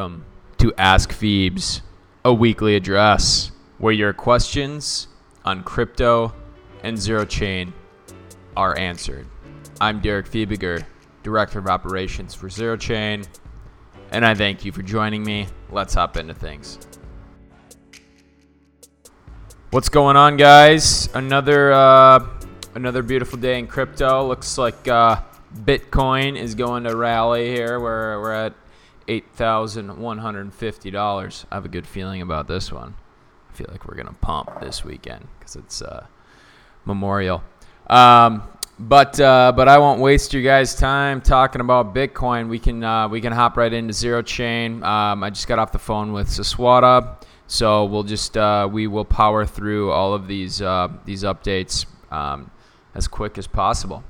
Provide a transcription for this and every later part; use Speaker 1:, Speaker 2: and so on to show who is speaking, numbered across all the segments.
Speaker 1: Welcome to Ask Phoebes, a weekly address where your questions on crypto and zero chain are answered. I'm Derek Fiebiger, Director of Operations for Zero Chain, and I thank you for joining me. Let's hop into things. What's going on, guys? Another uh, another beautiful day in crypto. Looks like uh, Bitcoin is going to rally here. We're we're at eight thousand one hundred fifty dollars. I have a good feeling about this one. I feel like we're gonna pump this weekend because it's uh, Memorial. Um, but uh, but I won't waste you guys' time talking about Bitcoin. We can uh, we can hop right into zero chain. Um, I just got off the phone with Saswata, so we'll just uh, we will power through all of these uh, these updates um, as quick as possible.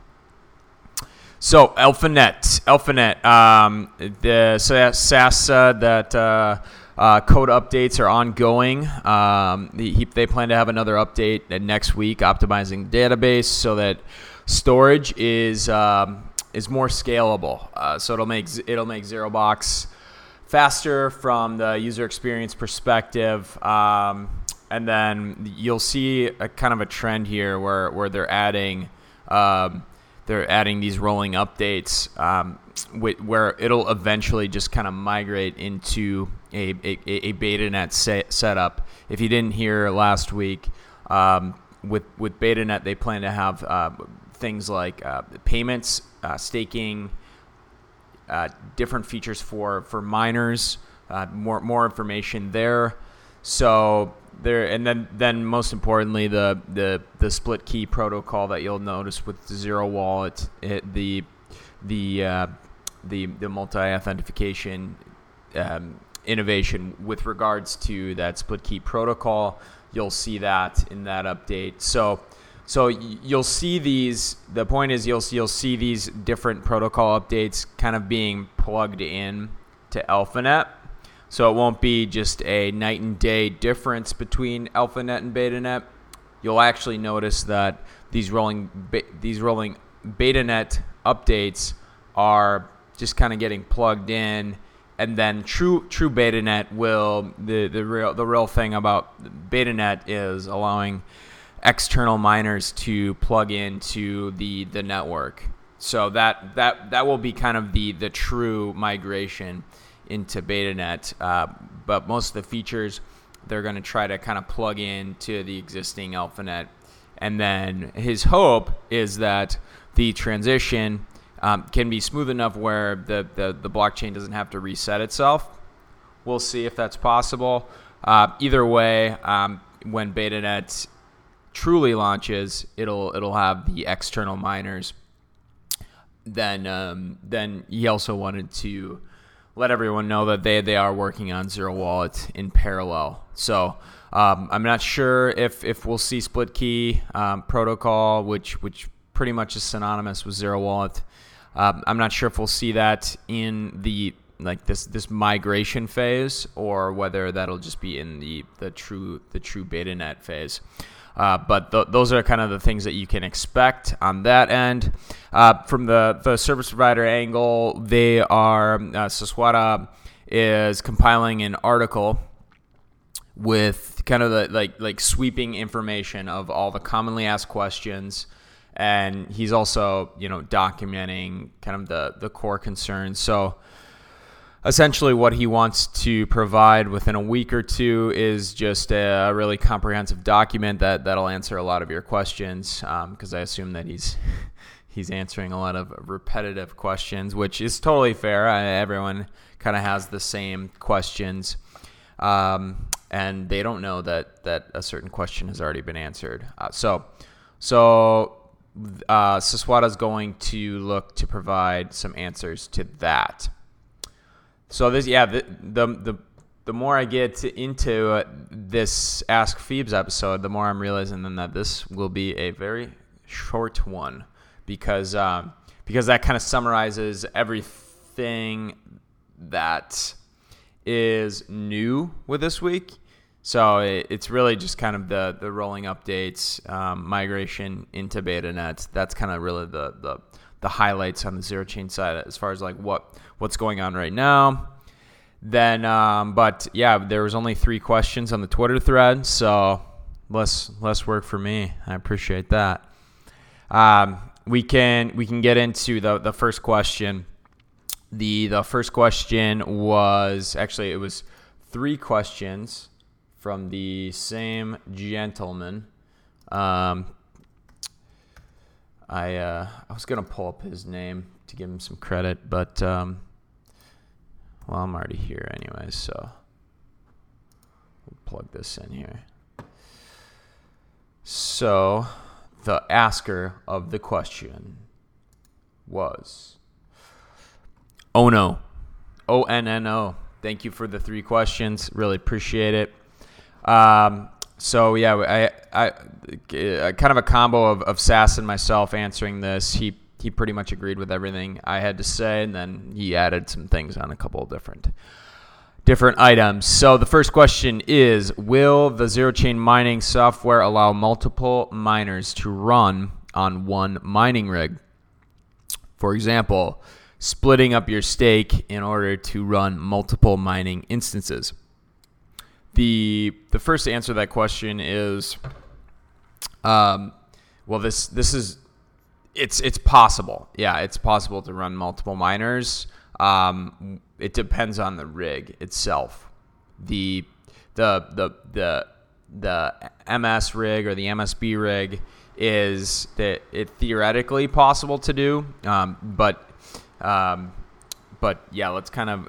Speaker 1: So Alphanet, Alphanet, um, the SAS that uh, uh, code updates are ongoing. Um, he, they plan to have another update next week, optimizing database so that storage is um, is more scalable. Uh, so it'll make it'll make ZeroBox faster from the user experience perspective. Um, and then you'll see a kind of a trend here where, where they're adding um, they're adding these rolling updates um, where it'll eventually just kind of migrate into a, a, a BetaNet set, setup. If you didn't hear last week, um, with with BetaNet, they plan to have uh, things like uh, payments, uh, staking, uh, different features for for miners, uh, more more information there. So there and then then most importantly the the the split key protocol that you'll notice with the zero wallet it, the the uh, the the multi authentication um, innovation with regards to that split key protocol you'll see that in that update. So so you'll see these the point is you'll you'll see these different protocol updates kind of being plugged in to AlphaNet so it won't be just a night and day difference between AlphaNet and BetaNet. You'll actually notice that these rolling these rolling BetaNet updates are just kind of getting plugged in, and then true true BetaNet will the the real the real thing about BetaNet is allowing external miners to plug into the the network. So that that that will be kind of the the true migration into BetaNet. Uh, but most of the features they're going to try to kind of plug in to the existing AlphaNet. And then his hope is that the transition um, can be smooth enough where the, the, the, blockchain doesn't have to reset itself. We'll see if that's possible. Uh, either way, um, when BetaNet truly launches, it'll it'll have the external miners. Then um, then he also wanted to let everyone know that they they are working on Zero Wallet in parallel. So um, I'm not sure if if we'll see split key um, protocol, which which pretty much is synonymous with Zero Wallet. Um, I'm not sure if we'll see that in the like this this migration phase or whether that'll just be in the the true the true beta net phase. Uh, but th- those are kind of the things that you can expect on that end. Uh, from the, the service provider angle, they are, uh, Saswata is compiling an article with kind of the like like sweeping information of all the commonly asked questions and he's also you know documenting kind of the the core concerns so essentially what he wants to provide within a week or two is just a really comprehensive document that that'll answer a lot of your questions because um, I assume that he's he's answering a lot of repetitive questions, which is totally fair. I, everyone kind of has the same questions. Um, and they don't know that that a certain question has already been answered. Uh, so, so uh, is going to look to provide some answers to that. So this, yeah, the the the, the more I get into uh, this Ask Phoebes episode, the more I'm realizing then that this will be a very short one because um, because that kind of summarizes everything that is new with this week. So it, it's really just kind of the the rolling updates, um, migration into beta BetaNet. That's kind of really the the the highlights on the zero chain side as far as like what what's going on right now. then, um, but yeah, there was only three questions on the Twitter thread, so less less work for me. I appreciate that. Um, we can we can get into the the first question. The the first question was actually it was three questions from the same gentleman. Um, I uh, I was gonna pull up his name to give him some credit, but um, well, I'm already here anyway, so we'll plug this in here. So, the asker of the question was Ono. O N N O. Thank you for the three questions. Really appreciate it. Um, so yeah, I, I, I, uh, kind of a combo of, of Sass and myself answering this. He he pretty much agreed with everything I had to say, and then he added some things on a couple of different different items. So the first question is: Will the zero chain mining software allow multiple miners to run on one mining rig? For example, splitting up your stake in order to run multiple mining instances. The the first answer to that question is, um, well, this this is it's it's possible. Yeah, it's possible to run multiple miners. Um, it depends on the rig itself. The the the the the MS rig or the MSB rig is that it theoretically possible to do, um, but um, but yeah, let's kind of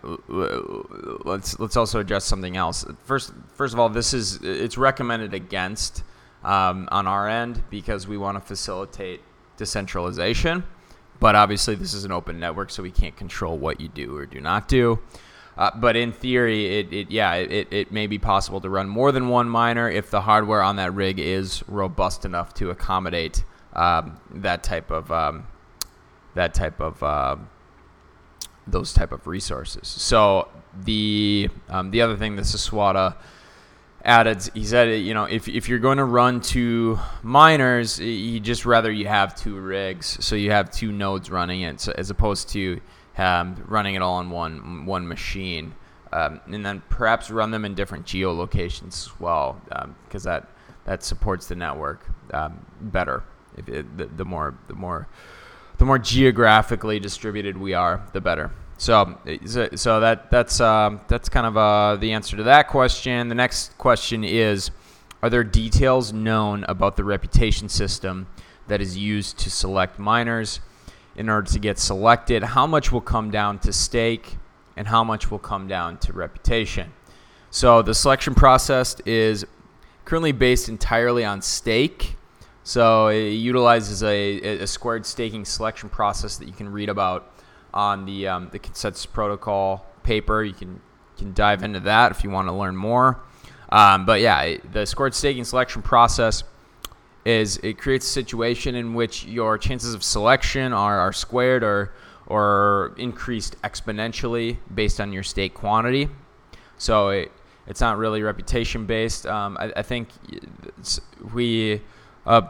Speaker 1: let's let's also address something else. First, first of all, this is it's recommended against um, on our end because we want to facilitate decentralization. But obviously, this is an open network, so we can't control what you do or do not do. Uh, but in theory, it, it yeah, it, it may be possible to run more than one miner if the hardware on that rig is robust enough to accommodate um, that type of um, that type of uh, those type of resources. So the um, the other thing that Saswata added, he said, you know, if, if you're going to run two miners, you just rather you have two rigs, so you have two nodes running it, so, as opposed to um, running it all on one one machine, um, and then perhaps run them in different geolocations as well, because um, that that supports the network um, better. It, the, the more the more the more geographically distributed we are, the better. So, so that that's um, that's kind of uh, the answer to that question. The next question is: Are there details known about the reputation system that is used to select miners? In order to get selected, how much will come down to stake, and how much will come down to reputation? So, the selection process is currently based entirely on stake so it utilizes a, a squared staking selection process that you can read about on the um, the consensus protocol paper. You can can dive into that if you want to learn more. Um, but yeah, the squared staking selection process is it creates a situation in which your chances of selection are, are squared or or increased exponentially based on your stake quantity. So it, it's not really reputation based. Um, I, I, think we uh,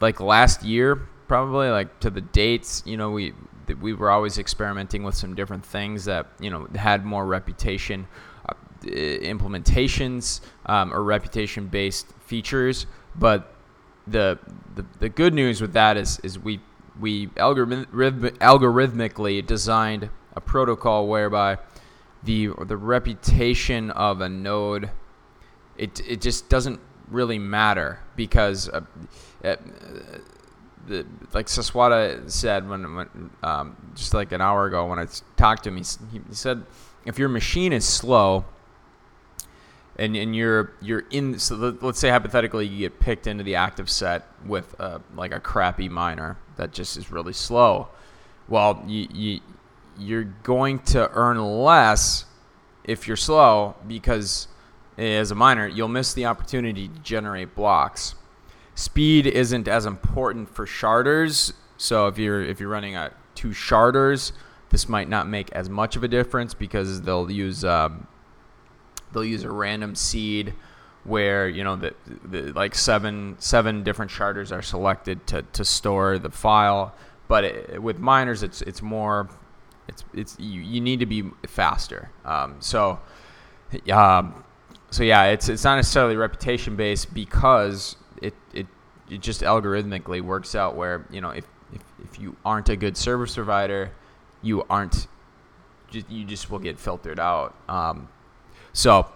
Speaker 1: like last year, probably like to the dates, you know, we we were always experimenting with some different things that you know had more reputation uh, implementations um, or reputation based features. But the, the the good news with that is is we we algorithm, algorithmically designed a protocol whereby the the reputation of a node it it just doesn't really matter because uh, uh, the, like Saswata said when, when um, just like an hour ago when I talked to him, he, he said if your machine is slow and, and you're you're in so let's say hypothetically you get picked into the active set with uh, like a crappy miner that just is really slow well you, you you're going to earn less if you're slow because as a miner, you'll miss the opportunity to generate blocks. Speed isn't as important for sharders, so if you're if you're running a two sharders, this might not make as much of a difference because they'll use um, they'll use a random seed where you know that like seven seven different sharders are selected to, to store the file. But it, with miners, it's it's more it's it's you, you need to be faster. Um, so, um, so yeah, it's it's not necessarily reputation based because it it it just algorithmically works out where you know if if, if you aren't a good service provider, you aren't you just will get filtered out. Um, so.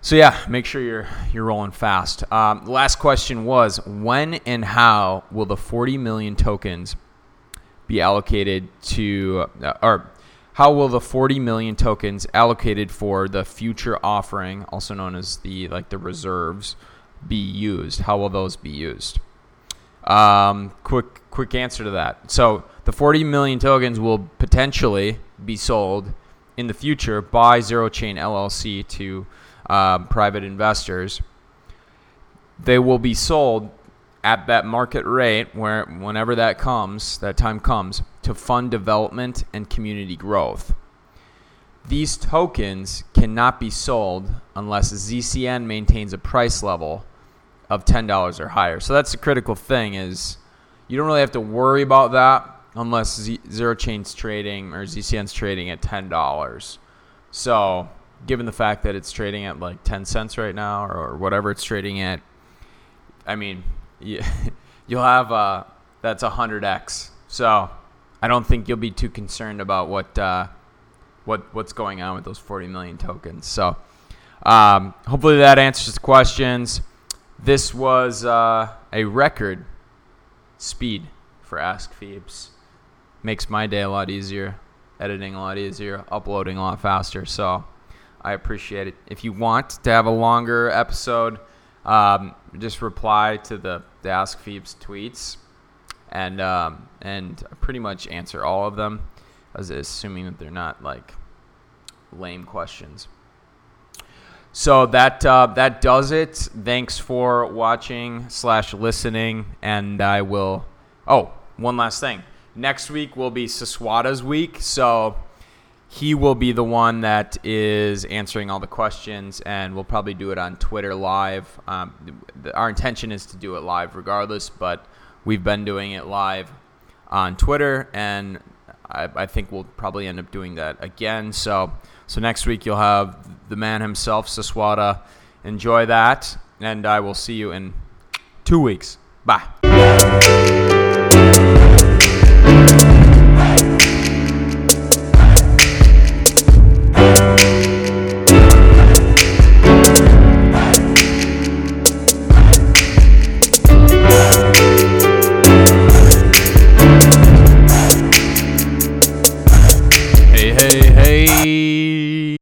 Speaker 1: So yeah, make sure you're you're rolling fast. Um, last question was when and how will the 40 million tokens be allocated to, uh, or how will the 40 million tokens allocated for the future offering, also known as the like the reserves, be used? How will those be used? Um, quick quick answer to that. So the 40 million tokens will potentially be sold in the future by Zero Chain LLC to um, private investors. They will be sold at that market rate where whenever that comes, that time comes, to fund development and community growth. These tokens cannot be sold unless ZCN maintains a price level of $10 or higher. So that's the critical thing is you don't really have to worry about that unless Z- Zero Chain's trading or ZCN's trading at $10. So, given the fact that it's trading at like 10 cents right now or, whatever it's trading at, I mean, you, you'll have uh, that's a hundred x. So I don't think you'll be too concerned about what uh, what what's going on with those 40 million tokens. So um, hopefully that answers the questions. This was uh, a record speed for Ask Phoebes. Makes my day a lot easier, editing a lot easier, uploading a lot faster. So I appreciate it. If you want to have a longer episode, um, just reply to the, the Ask Phoebes tweets, and um, and pretty much answer all of them, as assuming that they're not like lame questions. So that uh, that does it. Thanks for watching slash listening, and I will. Oh, one last thing. Next week will be Saswata's week, so he will be the one that is answering all the questions, and we'll probably do it on Twitter live. Um, our intention is to do it live regardless, but we've been doing it live on Twitter, and I, I think we'll probably end up doing that again. So, so next week you'll have the man himself, Saswata. Enjoy that, and I will see you in two weeks. Bye.